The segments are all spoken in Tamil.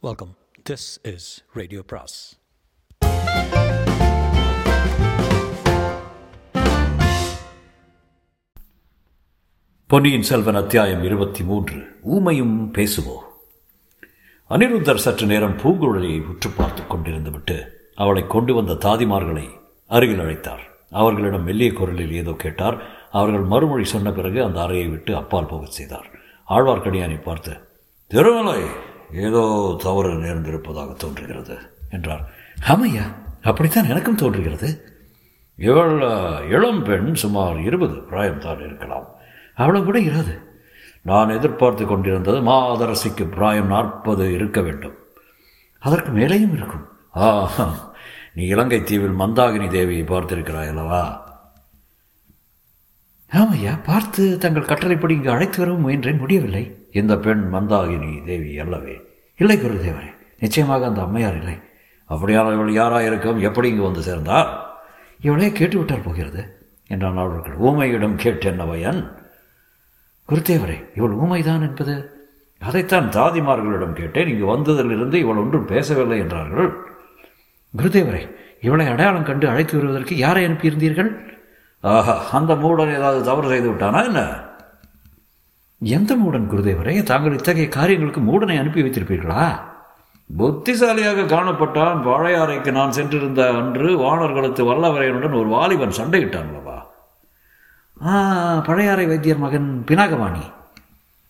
வெல்கம் திஸ் இஸ் ரேடியோ பிராஸ் பொன்னியின் செல்வன் அத்தியாயம் இருபத்தி மூன்று ஊமையும் பேசுவோ அனிருத்தர் சற்று நேரம் பூங்குழலியை உற்று பார்த்து கொண்டிருந்துவிட்டு அவளை கொண்டு வந்த தாதிமார்களை அருகில் அழைத்தார். அவர்களிடம் மெல்லிய குரலில் ஏதோ கேட்டார். அவர்கள் மறுமொழி சொன்ன பிறகு அந்த அறையை விட்டு அப்பால் போகச் செய்தார். ஆழ்வார்க்கடியானை பார்த்து திருமலை ஏதோ தவறு நேர்ந்திருப்பதாக தோன்றுகிறது என்றார். ஆமையா அப்படித்தான் எனக்கும் தோன்றுகிறது. இவள் இளம் பெண் சுமார் இருபது பிராயம்தான் இருக்கலாம். அவ்வளவு கூட இராது. நான் எதிர்பார்த்து கொண்டிருந்தது மாதரசிக்கு பிராயம் நாற்பது இருக்க வேண்டும். அதற்கு மேலேயும் இருக்கும். ஆ நீ இலங்கை தீவில் மந்தாகினி தேவியை பார்த்திருக்கிறாய் அல்லவா ஆமையா பார்த்து தங்கள் கட்டளைப்படி இங்கு அழைத்து வரவும் முயன்றேன் முடியவில்லை. இந்த பெண் மந்தாகினி தேவி அல்லவே. இல்லை குருதேவரே நிச்சயமாக அந்த அம்மையார் இல்லை. அப்படியான இவள் யாராக இருக்கும் எப்படி இங்கு வந்து சேர்ந்தார் இவளே கேட்டுவிட்டால் போகிறது என்றான் அவர்கள் ஊமையிடம் கேட்டென்ன பயன்? குருதேவரே இவள் ஊமைதான் என்பது? அதைத்தான் தாதிமார்களிடம் கேட்டேன். இங்கு வந்ததிலிருந்து இவள் ஒன்றும் பேசவில்லை என்றார்கள். குருதேவரே இவளை அடையாளம் கண்டு அழைத்து வருவதற்கு யாரை அனுப்பியிருந்தீர்கள்? ஆஹா அந்த மூடன் ஏதாவது தவறு செய்து விட்டானா என்ன? எந்த மூடன் குருதேவரே? தாங்கள் இத்தகைய காரியங்களுக்கு மூடனை அனுப்பி வைத்திருப்பீர்களா? புத்திசாலியாக காணப்பட்டான் வாழையாறைக்கு நான் சென்றிருந்த அன்று வானர்களத்து வல்லவரையனுடன் ஒரு வாலிபன் சண்டையிட்டான் அல்லவா? ஆ பழையாறை வைத்தியர் மகன் பினாகவாணி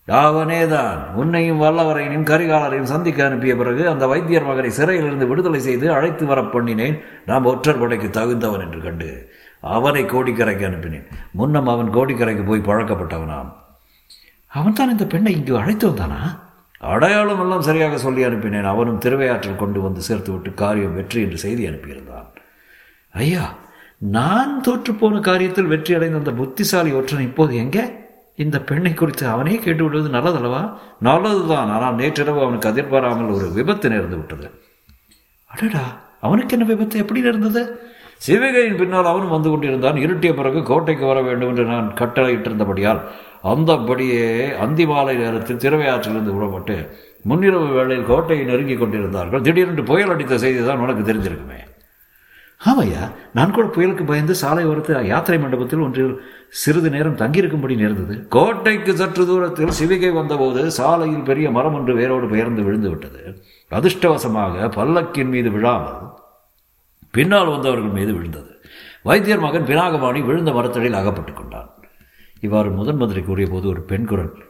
யாவனேதான் உன்னையும் வல்லவரையும் கரிகாலரையும் சந்திக்க அனுப்பிய பிறகு அந்த வைத்தியர் மகனை சிறையிலிருந்து விடுதலை செய்து அழைத்து வர பண்ணினேன். நாம் ஒற்றர் படைக்கு தகுந்தவன் என்று கண்டு அவனை கோடிக்கரைக்கு அனுப்பினேன். முன்னம் அவன் கோடிக்கரைக்கு போய் பழக்கப்பட்டவனாம். அவன்தான் இந்த பெண்ணை இங்கு அழைத்து வந்தானா? அடையாளம் எல்லாம் சரியாக சொல்லி அனுப்பினேன். அவனும் திருவையாற்றில் கொண்டு வந்து சேர்த்து விட்டு காரியம் வெற்றி என்று செய்தி அனுப்பியிருந்தான். ஐயா நான் தோற்றுப்போன காரியத்தில் வெற்றி அடைந்த அந்த புத்திசாலி ஒற்றன் இப்போது எங்கே? இந்த பெண்ணை குறித்து அவனே கேட்டுவிடுவது நல்லதல்லவா? நல்லதுதான். ஆனால் நேற்றிரவு அவனுக்கு அதிர்பாராமல் ஒரு விபத்து நேர்ந்து விட்டது. அடடா அவனுக்கு என்ன விபத்து? எப்படி நேர்ந்தது? சிவகையின் பின்னால் அவனும் வந்து கொண்டிருந்தான். இருட்டிய பிறகு கோட்டைக்கு வர வேண்டும் என்று நான் கட்டளையிட்டிருந்தபடியால் அந்தபடியே அந்தி மாலை நேரத்தில் திருவையாற்றிலிருந்து விடப்பட்டு முன்னிரவு வேளையில் கோட்டையை நெருங்கி கொண்டிருந்தார்கள். திடீரென்று புயல் அடித்த செய்தி தான் உனக்கு தெரிஞ்சிருக்குமே ஆமையா நான் கூட புயலுக்கு பயந்து சாலை ஓரத்து யாத்திரை மண்டபத்தில் ஒன்றில் சிறிது நேரம் தங்கியிருக்கும்படி நேர்ந்தது. கோட்டைக்கு சற்று தூரத்தில் சிவிகை வந்தபோது சாலையில் பெரிய மரம் ஒன்று வேரோடு பெயர்ந்து விழுந்து விட்டது. அதிர்ஷ்டவசமாக பல்லக்கின் மீது விழாமல் பின்னால் வந்தவர்கள் மீது விழுந்தது. வைத்தியர் மகன் பினாகமாணி விழுந்த மரத்தடியில் அகப்பட்டுக் கொண்டான். இவ்வாறு முதன் மந்திரி கூறிய போது ஒரு பெண் குரல்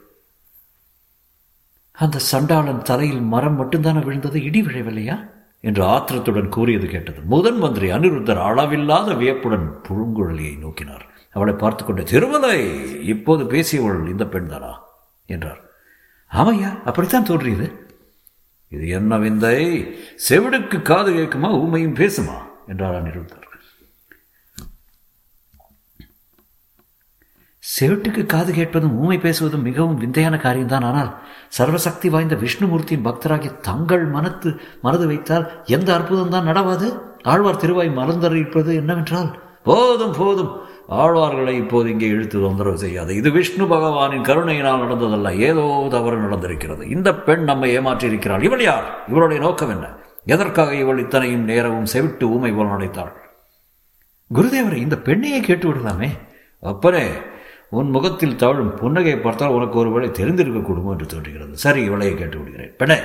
அந்த சண்டாளன் தலையில் மரம் மட்டும்தானே விழுந்தது? இடி விழவில்லையா? என்று ஆத்திரத்துடன் கூறியது கேட்டது. முதன் மந்திரி அனிருத்தர் அளவில்லாத வியப்புடன் புழுங்குழலியை நோக்கினார். அவளை பார்த்து கொண்டு திருமலை இப்போது பேசியவள் இந்த பெண்தானா? என்றார். ஆமையா அப்படித்தான் தோன்றியது. இது என்ன விந்தை? செவிடுக்கு காது கேட்குமா? ஊமையும் பேசுமா? என்றார் அனிருத்தர். செவிட்டுக்கு காது கேட்பதும் ஊமை பேசுவதும் மிகவும் விந்தையான காரியம்தான். ஆனால் சர்வசக்தி வாய்ந்த விஷ்ணுமூர்த்தியின் பக்தராகி தங்கள் மனத்து மனது வைத்தால் எந்த அற்புதம் தான் நடவாது? ஆழ்வார் திருவாய் மறந்தறிப்பது என்னவென்றால் போதும் போதும். ஆழ்வார்களை இப்போது இங்கே இழுத்து தொந்தரவு செய்யாது. இது விஷ்ணு பகவானின் கருணையினால் நடந்ததல்ல. ஏதோ தவறு நடந்திருக்கிறது. இந்த பெண் நம்மை ஏமாற்றி இருக்கிறாள் இவள் யார்? இவளுடைய நோக்கம் என்ன? எதற்காக இவள் இத்தனையும் நேரமும் செவிட்டு ஊமை போல் நடைத்தாள் குருதேவரை இந்த பெண்ணையே கேட்டு விடலாமே அப்பனே உன் முகத்தில் தவழும் புன்னகையை பார்த்தால் உனக்கு ஒருவேளை தெரிந்திருக்கக்கூடுமோ என்று தோன்றுகிறது. சரி இவளையை கேட்டு விடுகிறேன். பெண்ணே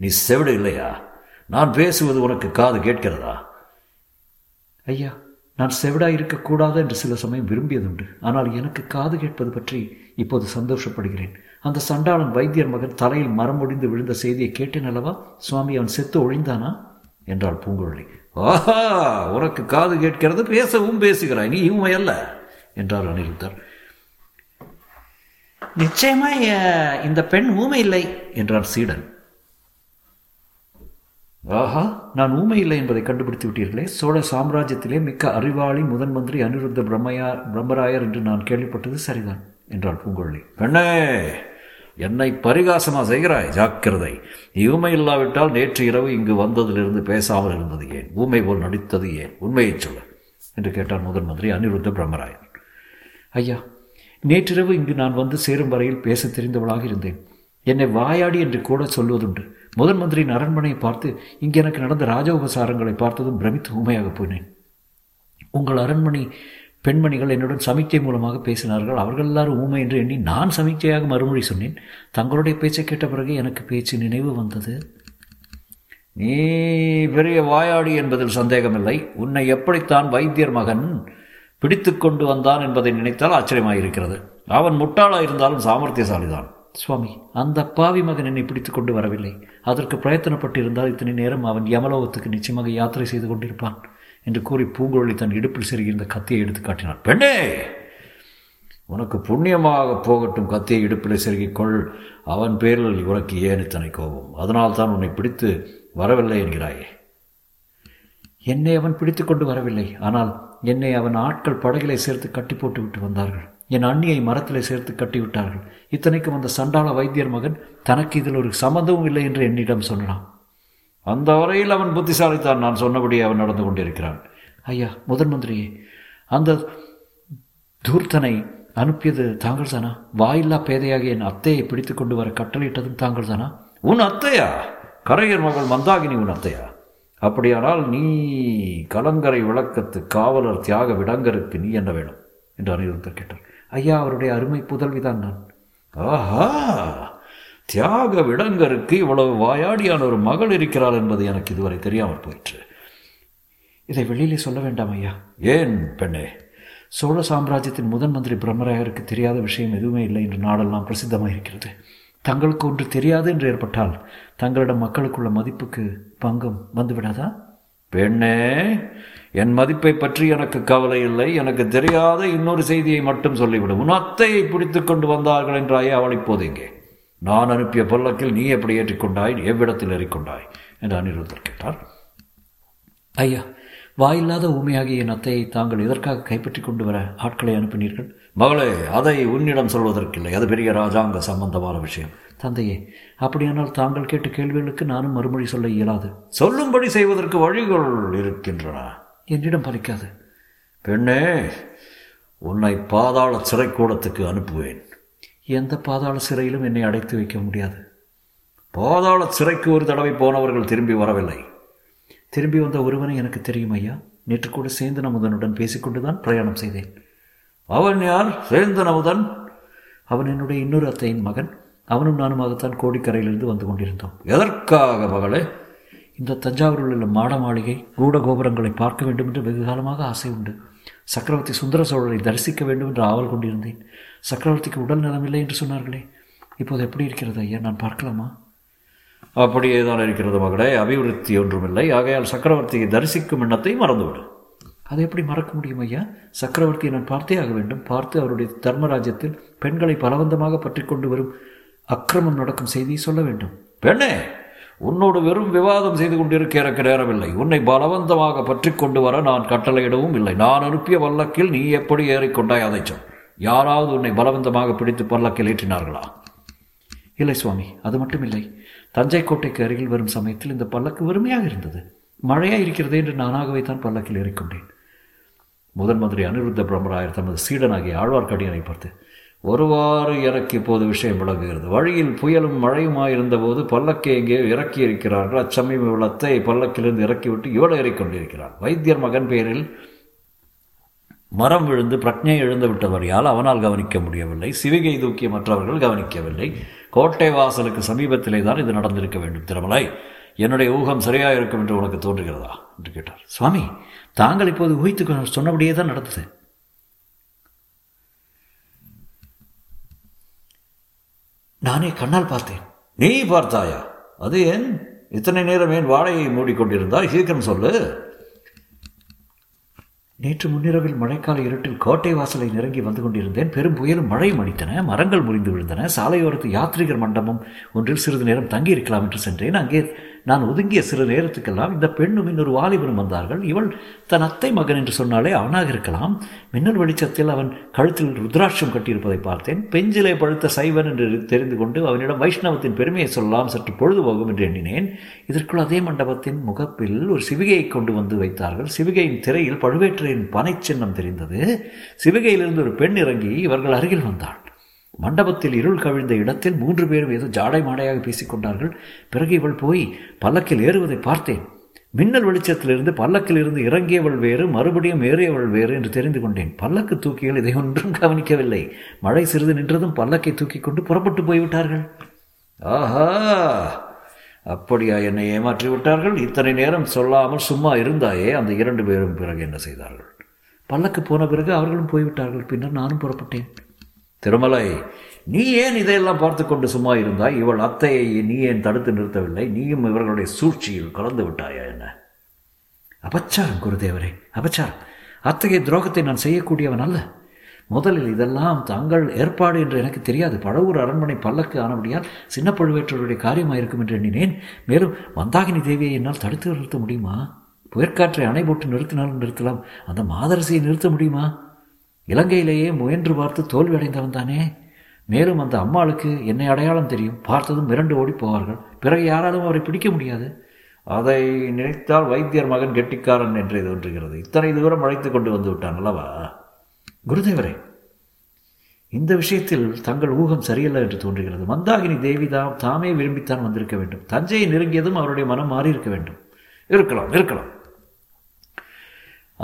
நீ செவிடு இல்லையா? நான் பேசுவது உனக்கு காது கேட்கிறதா? ஐயா நான் செவிடா இருக்கக்கூடாது என்று சில சமயம் விரும்பியதுண்டு. ஆனால் எனக்கு காது கேட்பது பற்றி இப்போது சந்தோஷப்படுகிறேன். அந்த சண்டாளன் வைத்தியர் மகன் தலையில் மரம் ஒடிந்து விழுந்த செய்தியை கேட்டேன் அல்லவா? சுவாமி அவன் செத்து ஒழிந்தானா? என்றாள் பூங்குழலி. ஆஹா உனக்கு காது கேட்கிறது பேசவும் பேசுகிறாய். நீ ஊமை அல்ல என்றார் அனிருத்தர். நிச்சயமாய் இந்த பெண் ஊமை இல்லை என்றார் சீடன். ஆஹா நான் ஊமை இல்லை என்பதை கண்டுபிடித்து விட்டீர்களே. சோழ சாம்ராஜ்யத்திலே மிக்க அறிவாளி முதன் மந்திரி அனிருத்த பிரம்மையா பிரம்மராயர் என்று நான் கேள்விப்பட்டது சரிதான் என்றாள் பூங்குழலி பெண்ணே என்னை பரிகாசமா செய்கிறாய் ஜாக்கிரதை. ஊமை இல்லாவிட்டால் நேற்று இரவு இங்கு வந்ததிலிருந்து பேசாமல் இருந்தது ஏன்? ஊமை போல் நடித்தது ஏன்? உண்மையை சொல்ல என்று கேட்டார் முதன் மந்திரி அனிருத்த பிரம்மராயர். ஐயா நேற்றிரவு இங்கு நான் வந்து சேரும் வரையில் பேச தெரிந்தவளாக இருந்தேன். என்னை வாயாடி என்று கூட சொல்வதுண்டு முதன் மந்திரியின் அரண்மனையை பார்த்து இங்கே எனக்கு நடந்த ராஜோபசாரங்களை பார்த்ததும் பிரமித்து உண்மையாக போனேன் உங்கள் அரண்மனை பெண்மணிகள் என்னுடன் சமிக்கை மூலமாக பேசினார்கள். அவர்கள் எல்லாரும் ஊமை என்று எண்ணி நான் சமிக்கையாக மறுமொழி சொன்னேன். தங்களுடைய பேச்சை கேட்ட பிறகு எனக்கு பேச்சு நினைவு வந்தது. நீ பெரிய வாயாடி என்பதில் சந்தேகமில்லை. உன்னை எப்படித்தான் வைத்தியர் மகன் பிடித்து கொண்டு வந்தான் என்பதை நினைத்தால் ஆச்சரியமாயிருக்கிறது. அவன் முட்டாளாக இருந்தாலும் சாமர்த்தியசாலிதான். சுவாமி அந்த பாவி மகன் என்னை பிடித்து கொண்டு வரவில்லை. அதற்கு பிரயத்தனப்பட்டு இருந்தால் இத்தனை நேரம் அவன் யமலோகத்துக்கு நிச்சயமாக யாத்திரை செய்து கொண்டிருப்பான் என்று கூறி பூங்குழலி தன் இடுப்பில் செருகியிருந்த கத்தியை எடுத்து காட்டினார் பெண்ணே உனக்கு புண்ணியமாக போகட்டும் கத்தியை இடுப்பில் செருகிக்கொள். அவன் பேரில் உனக்கு ஏன் இத்தனை கோபம்? அதனால் தான் உன்னை பிடித்து வரவில்லை என்கிறாயே. என்னை அவன் பிடித்து கொண்டு வரவில்லை. ஆனால் என்னை அவன் ஆட்கள் படகிலே சேர்த்து கட்டி போட்டு விட்டு வந்தார்கள். என் அண்ணியை மரத்திலே சேர்த்து கட்டிவிட்டார்கள் இத்தனைக்கும் அந்த சண்டாள வைத்தியர் மகன் தனக்கு இதில் ஒரு சம்மந்தமும் இல்லை என்று என்னிடம் சொன்னான். அந்த வரையில் அவன் புத்திசாலித்தான். நான் சொன்னபடி அவன் நடந்து கொண்டிருக்கிறான். ஐயா முதன் மந்திரியே அந்த தூர்த்தனை அனுப்பியது தாங்கள் தானா வாயில்லா பேதையாக என் அத்தையை பிடித்து கொண்டு வர கட்டளையிட்டதும் தாங்கள் தானா உன் அத்தையா? கரையர் மகள் மந்தாகினி உன் அத்தையா? அப்படியானால் நீ கலங்கரை விளக்கத்து காவலர் தியாக விடங்கருக்கு நீ என்ன வேணும்? என்று அனிருத்தர் கேட்டார். ஐயா அவருடைய அருமை புதல்விதான் நான். ஆஹா! தியாக விடங்கருக்கு இவ்வளவு வாயாடியான ஒரு மகள் இருக்கிறாள் என்பது எனக்கு இதுவரை தெரியாமல் போயிற்று. இதை வெளியிலே சொல்ல வேண்டாம் ஐயா. ஏன் பெண்ணே? சோழ சாம்ராஜ்யத்தின் முதன் மந்திரி பிரம்மராயருக்கு தெரியாத விஷயம் எதுவுமே இல்லை என்று நாடெல்லாம் பிரசித்தமாக இருக்கிறது தங்களுக்கு ஒன்று தெரியாது என்று ஏற்பட்டால் தங்களிடம் மக்களுக்குள்ள மதிப்புக்கு பங்கம் வந்துவிடாதா? பெண்ணே என் மதிப்பை பற்றி எனக்கு கவலை இல்லை. எனக்கு தெரியாத இன்னொரு செய்தியை மட்டும் சொல்லிவிடும் உன் அத்தையை பிடித்து கொண்டு வந்தார்கள் என்றாயே அவள் இப்போது இங்கே. நான் அனுப்பிய பல்லக்கில் நீ எப்படி ஏற்றிக்கொண்டாய்? எவ்விடத்தில் ஏறிக்கொண்டாய்? என்று அனிருத்தர் கேட்டார். ஐயா வாயில்லாத ஊமையாகிய என் அத்தையை தாங்கள் எதற்காக கைப்பற்றி கொண்டு வர ஆட்களை அனுப்பினீர்கள்? மகளே அதை உன்னிடம் சொல்வதற்கில்லை. அது பெரிய ராஜாங்க சம்பந்தமான விஷயம். தந்தையே அப்படியானால் தாங்கள் கேட்ட கேள்விகளுக்கு நானும் மறுமொழி சொல்ல இயலாது. சொல்லும்படி செய்வதற்கு வழிகள் இருக்கின்றன. என்னிடம் பலிக்காது. பெண்ணே உன்னை பாதாள சிறைக்கூடத்துக்கு அனுப்புவேன். எந்த பாதாள சிறையிலும் என்னை அடைத்து வைக்க முடியாது. பாதாள சிறைக்கு ஒரு தடவை போனவர்கள் திரும்பி வரவில்லை. திரும்பி வந்த ஒருவனை எனக்கு தெரியும் ஐயா. நேற்று கூட சேந்தன் அமுதனுடன் பேசிக்கொண்டுதான் பிரயாணம் செய்தேன். அவன் யார்? சேந்தன் அமுதன் அவன் என்னுடைய இன்னொரு அத்தையின் மகன். அவனும் நானுமாகத்தான் கோடிக்கரையிலிருந்து வந்து கொண்டிருந்தோம். எதற்காக மகளே? இந்த தஞ்சாவூரில் உள்ள மாட மாளிகை கூட கோபுரங்களை பார்க்க வேண்டும் என்று வெகு காலமாக ஆசை உண்டு. சக்கரவர்த்தி சுந்தர சோழரை தரிசிக்க வேண்டும் என்று ஆவல் கொண்டிருந்தேன். சக்கரவர்த்திக்கு உடல் நலமில்லை என்று சொன்னார்களே. இப்போது எப்படி இருக்கிறது ஐயா? நான் பார்க்கலாமா? அப்படியே தான் இருக்கிறது மகளே. அபிவிருத்தி ஒன்றுமில்லை. ஆகையால் சக்கரவர்த்தியை தரிசிக்கும் எண்ணத்தை மறந்துவிடு. அதை எப்படி மறக்க முடியும் ஐயா? சக்கரவர்த்தியை நான் பார்த்தே ஆக வேண்டும். பார்த்து அவருடைய தர்மராஜ்யத்தில் பெண்களை பலவந்தமாக பற்றி கொண்டு வரும் அக்கிரமம் நடக்கும் செய்தியை சொல்ல வேண்டும். பெண்ணே உன்னோடு வெறும் விவாதம் செய்து கொண்டிருக்க எனக்கு நேரமில்லை. உன்னை பலவந்தமாக பற்றி கொண்டு வர நான் கட்டளையிடவும் இல்லை. நான் அனுப்பிய பல்லக்கில் நீ எப்படி ஏறிக்கொண்டாய் அதை சொல். யாராவது உன்னை பலவந்தமாக பிடித்து பல்லக்கில் ஏற்றினார்களா? இல்லை சுவாமி அது மட்டும் இல்லை தஞ்சை கோட்டைக்கு அருகில் வரும் சமயத்தில் இந்த பல்லக்கு வெறுமையாக இருந்தது. மழையா இருக்கிறதே என்று நானாகவே தான் பல்லக்கில் ஏறிக்கொண்டேன். முதன் மந்திரி அனிருத்த பிரம்மராயர் தமது சீடனாகிய ஆழ்வார்க்கடியனை பார்த்து ஒருவாறு எனக்கு இப்போது விஷயம் விளங்குகிறது. வழியில் புயலும் மழையுமாயிருந்தபோது பல்லக்கை எங்கே இறக்கி இருக்கிறார்கள் அச்சமயம் இவ்வளத்தை பல்லக்கிலிருந்து இறக்கிவிட்டு இவளை ஏறிக்கொண்டிருக்கிறார் வைத்தியர் மகன் பெயரில் மரம் விழுந்து பிரக்ஞை எழுந்து விட்டவரையால் அவனால் கவனிக்க முடியவில்லை. சிவிகை தூக்கிய மற்றவர்கள் கவனிக்கவில்லை. கோட்டை வாசலுக்கு சமீபத்திலே தான் இது நடந்திருக்க வேண்டும். திருமலை என்னுடைய ஊகம் சரியாக இருக்கும் என்று உனக்கு தோன்றுகிறதா? என்று கேட்டார். சுவாமி தாங்கள் இப்போது ஊகித்து சொன்னபடியே தான் நடந்தது. நானே கண்ணால் பார்த்தேன். நீ பார்த்தாயா? அது ஏன்? இத்தனை நேரம் ஏன் வாழையை மூடிக்கொண்டிருந்தாய்? சீக்கிரம் சொல்லு. நேற்று முன்னிரவில் மழைக்கால இருட்டில் கோட்டை வாசலை நெருங்கி வந்து கொண்டிருந்தேன். பெரும் புயலும் மழையும் அடித்தன. மரங்கள் முறிந்து விழுந்தன. சாலையோரத்து யாத்ரிகர் மண்டபம் ஒன்றில் சிறிது நேரம் தங்கியிருக்கலாம் என்று சென்றேன். அங்கே நான் ஒதுங்கிய சிறு நேரத்துக்கெல்லாம் இந்த பெண்ணும் இன்னொரு வாலிபனும் வந்தார்கள். இவள் தன் அத்தை மகன் என்று சொன்னாலே அவனாக இருக்கலாம். மின்னல் வெளிச்சத்தில் அவன் கழுத்தில் ருத்ராட்சம் கட்டியிருப்பதை பார்த்தேன். பெஞ்சிலே பழுத்த சைவன் என்று தெரிந்து கொண்டு அவனிடம் வைஷ்ணவத்தின் பெருமையை சொல்லலாம் சற்று பொழுதுபோகும் என்று எண்ணினேன். இதற்குள் அதே மண்டபத்தின் முகப்பில் ஒரு சிவிகையை கொண்டு வந்து வைத்தார்கள். சிவிகையின் திரையில் பழுவேற்றையின் பனை சின்னம் தெரிந்தது. சிவிகையிலிருந்து ஒரு பெண் இறங்கி இவர்கள் அருகில் வந்தாள். மண்டபத்தில் இருள் கவிழ்ந்த இடத்தில் மூன்று பேரும் ஏதோ ஜாடை மாடையாக பேசிக்கொண்டார்கள். பிறகு இவள் போய் பல்லக்கில் ஏறுவதை பார்த்தேன். மின்னல் வெளிச்சத்திலிருந்து பல்லக்கில் இருந்து இறங்கியவள் வேறு மறுபடியும் ஏறியவள் வேறு என்று தெரிந்து கொண்டேன். பல்லக்கு தூக்கிகள் இதை ஒன்றும் கவனிக்கவில்லை. மழை சிறிது நின்றதும் பல்லக்கை தூக்கி கொண்டு புறப்பட்டு போய்விட்டார்கள் ஆஹா! அப்படியா என்னை ஏமாற்றி விட்டார்கள்? இத்தனை நேரம் சொல்லாமல் சும்மா இருந்தாயே? அந்த இரண்டு பேரும் பிறகு என்ன செய்தார்கள்? பல்லக்கு போன பிறகு அவர்களும் போய்விட்டார்கள் பின்னர் நானும் புறப்பட்டேன். திருமலை நீ ஏன் இதையெல்லாம் பார்த்து கொண்டு சும்மா இருந்தாய்? இவள் அத்தையை நீ ஏன் தடுத்து நிறுத்தவில்லை? நீயும் இவர்களுடைய சூழ்ச்சியில் கலந்து விட்டாயா என்ன? அபச்சாரம் குருதேவரே அபச்சாரம். அத்தகைய துரோகத்தை நான் செய்யக்கூடியவன் அல்ல. முதலில் இதெல்லாம் தங்கள் ஏற்பாடு என்று எனக்கு தெரியாது. பழவூர் அரண்மனை பல்லக்கு ஆனபடியால் சின்ன பழுவேற்றருடைய காரியமாயிருக்கும் என்று எண்ணினேன். மேலும் மந்தாகினி தேவியை என்னால் தடுத்து நிறுத்த முடியுமா? புயற்காற்றை அணை போட்டு நிறுத்தினாலும் நிறுத்தலாம். அந்த மாதரசியை நிறுத்த முடியுமா? இலங்கையிலேயே முயன்று பார்த்து தோல்வி அடைந்தவன் தானே. மேலும் அந்த அம்மாளுக்கு என்னை அடையாளம் தெரியும். பார்த்ததும் மிரண்டு ஓடி போவார்கள். பிறகு யாராலும் அவரை பிடிக்க முடியாது. அதை நினைத்தால் வைத்தியர் மகன் கெட்டிக்காரன் என்று தோன்றுகிறது. இத்தனை தூரம் அழைத்து கொண்டு வந்து விட்டான் அல்லவா? குருதேவரே இந்த விஷயத்தில் தங்கள் ஊகம் சரியல்ல என்று தோன்றுகிறது. மந்தாகினி தேவிதான் தாமே விரும்பித்தான் வந்திருக்க வேண்டும். தஞ்சையை நெருங்கியதும் அவருடைய மனம் மாறியிருக்க வேண்டும். இருக்கலாம் இருக்கலாம்.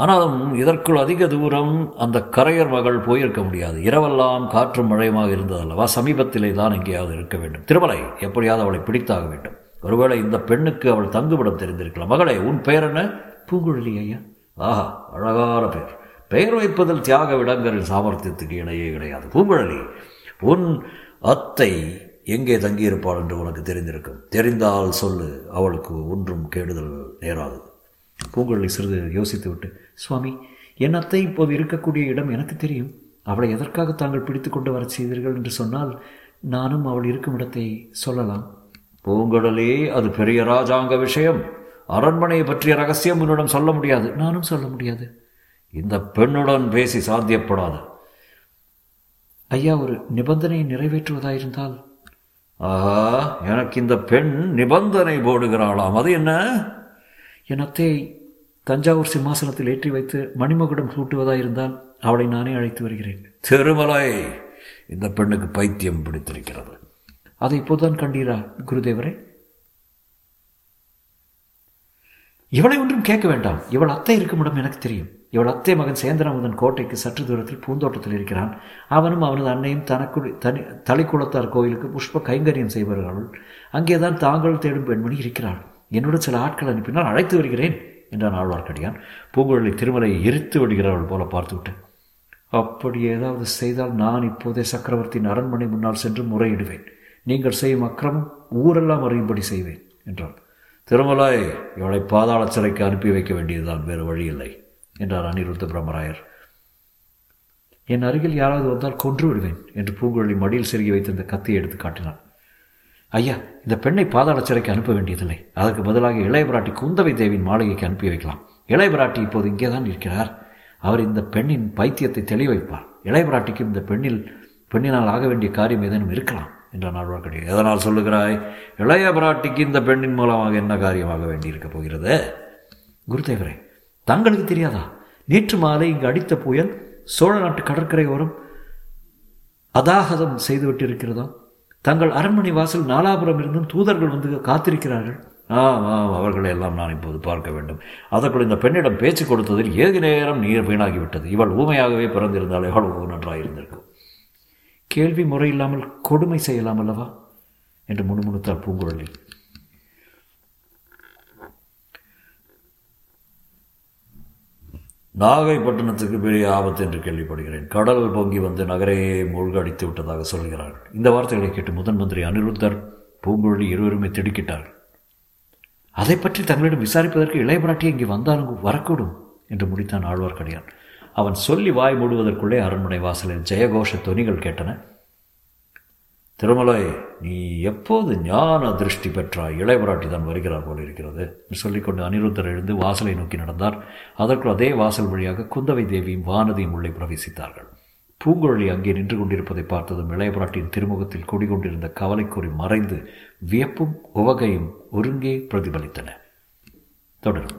ஆனாலும் இதற்குள் அதிக தூரம் அந்த கரையர் மகள் போயிருக்க முடியாது. இரவெல்லாம் காற்றும் மழையுமாக இருந்ததல்லவா? சமீபத்திலே தான் எங்கேயாவது இருக்க வேண்டும். திருமலை எப்படியாவது அவளை பிடித்தாக வேண்டும். ஒருவேளை இந்த பெண்ணுக்கு அவள் தங்குமிடம் தெரிந்திருக்கலாம். மகளே உன் பெயர் என்ன? பூங்குழலி ஐயா. ஆஹா அழகான பெயர். பெயர் வைப்பதில் தியாக விடங்கரின் சாமர்த்தியத்துக்கு இணையே கிடையாது. பூங்குழலி உன் அத்தை எங்கே தங்கியிருப்பாள் என்று உனக்கு தெரிந்திருக்கும். தெரிந்தால் சொல்லு. அவளுக்கு ஒன்றும் கெடுதல் நேராது. பூங்குழலி சிறிது யோசித்துவிட்டு சுவாமி என் அத்தை இப்போது இருக்கக்கூடிய இடம் எனக்கு தெரியும். அவளை எதற்காக தாங்கள் பிடித்து கொண்டு வரச் செய்தீர்கள் என்று சொன்னால் நானும் அவள் இருக்கும் இடத்தை சொல்லலாம். பூங்குழலி அது பெரிய ராஜாங்க விஷயம். அரண்மனையை பற்றிய ரகசியம் உன்னிடம் சொல்ல முடியாது. நானும் சொல்ல முடியாது. இந்த பெண்ணுடன் பேசி சாத்தியப்படாது. ஐயா ஒரு நிபந்தனையை நிறைவேற்றுவதாயிருந்தால்? ஆஹா எனக்கு இந்த பெண் நிபந்தனை போடுகிறாளாம். அது என்ன? என் அத்தையை தஞ்சாவூர் சிம்மாசனத்தில் ஏற்றி வைத்து மணிமகுடம் சூட்டுவதாயிருந்தால் அவளை நானே அழைத்து வருகிறேன். திருமலை இந்த பெண்ணுக்கு பைத்தியம் பிடித்திருக்கிறது. அதை இப்போதுதான் கண்டீரா குருதேவரே? இவளை ஒன்றும் கேட்க வேண்டாம். இவள் அத்தை இருக்கும் இடம் எனக்கு தெரியும். இவள் அத்தை மகன் சேந்திரமுதன் கோட்டைக்கு சற்று தூரத்தில் பூந்தோட்டத்தில் இருக்கிறான். அவனும் அவனது அன்னையும் தனக்கு தனி தலைக்குளத்தார் கோயிலுக்கு புஷ்ப கைங்கரியம் செய்வார்கள் அங்கேதான் தாங்கள் தேடும் பெண்மணி இருக்கிறாள். என்னுடன் சில ஆட்கள் அனுப்பினால் அழைத்து வருகிறேன். என்றான் ஆழ்வார்க்கடியான் பூங்குழலி திருமலையை எரித்து விடுகிறவள் போல பார்த்துவிட்டேன் அப்படி ஏதாவது செய்தால் நான் இப்போதே சக்கரவர்த்தியின் அரண்மனை முன்னால் சென்று முறையிடுவேன். நீங்கள் செய்யும் அக்கிரமம் ஊரெல்லாம் அறியும்படி செய்வேன் என்றான். திருமலாய் இவளை பாதாள சிறைக்கு அனுப்பி வைக்க வேண்டியதுதான் வேறு வழி இல்லை என்றார் அனிருத்த பிரம்மராயர். என் அருகில் யாராவது வந்தால் கொன்று விடுவேன் என்று பூங்குழலி மடியில் செருகி வைத்திருந்த கத்தியை எடுத்து காட்டினான். ஐயா இந்த பெண்ணை பாதாள சிறைக்கு அனுப்ப வேண்டியதில்லை. அதற்கு பதிலாக இளையபிராட்டி குந்தவை தேவியின் மாளிகைக்கு அனுப்பி வைக்கலாம். இளையபிராட்டி இப்போது இங்கே தான் இருக்கிறார். அவர் இந்த பெண்ணின் பைத்தியத்தை தெளிவைப்பார். இளையபிராட்டிக்கும் இந்த பெண்ணில் பெண்ணினால் ஆக வேண்டிய காரியம் ஏதேனும் இருக்கலாம் என்றான் ஆழ்வார்க்கடியான் எதனால் சொல்லுகிறாய்? இளைய பிராட்டிக்கு இந்த பெண்ணின் மூலமாக என்ன காரியமாக வேண்டியிருக்க போகிறது? குருதேவரே தங்களுக்கு தெரியாதா? நேற்று மாலை இங்கு அடித்த புயல் சோழ நாட்டு கடற்கரையோரம் அதாகதம் செய்துவிட்டிருக்கிறதா? தங்கள் அரண்மனை வாசல் நாலாபுரம் இருந்தும் தூதர்கள் வந்து காத்திருக்கிறார்கள். ஆ ஆம் அவர்களை எல்லாம் நான் இப்போது பார்க்க வேண்டும். அதற்குள் இந்த பெண்ணிடம் பேச்சு கொடுத்ததில் ஏது நேரம் நீர் வீணாகிவிட்டது. இவள் ஊமையாகவே பிறந்திருந்தால் எவ்வளவு நன்றாக இருந்திருக்கும் கேள்வி முறை இல்லாமல் கொடுமை செய்யலாம் அல்லவா? என்று முணுமுணுத்தார் பூங்குழலி. நாகைப்பட்டினத்துக்கு பெரிய ஆபத்து என்று கேள்விப்படுகிறேன். கடல் பொங்கி வந்து நகரையே மூழ்கடித்து விட்டதாக சொல்கிறார்கள். இந்த வார்த்தைகளை கேட்டு முதன் மந்திரி அனிருத்தர் பூங்குழலி இருவருமே திடுக்கிட்டார்கள். அதை பற்றி தங்களிடம் விசாரிப்பதற்கு இளையபிராட்டி இங்கே வந்தாலும் வரக்கூடும் என்று முடித்தான் ஆழ்வார்க்கடியான். அவன் சொல்லி வாய் மூடுவதற்குள்ளே அரண்மனை வாசலில் ஜெயகோஷ தொனிகள் கேட்டன. திருமலை நீ எப்போது ஞான திருஷ்டி பெற்றாய்? இளையவராட்டி தான் வருகிறார் போல இருக்கிறது. சொல்லிக்கொண்டு அனிருத்தர் எழுந்து வாசலை நோக்கி நடந்தார். அதற்குள் அதே வாசல் வழியாக குந்தவை தேவியும் வானதியும் உள்ளே பிரவேசித்தார்கள். பூங்குழலி அங்கே நின்று கொண்டிருப்பதை பார்த்ததும் இளையபராட்டியின் திருமுகத்தில் குடிகொண்டிருந்த கவலைக்குறி மறைந்து வியப்பும் உவகையும் ஒருங்கே பிரதிபலித்தன. தொடரும்.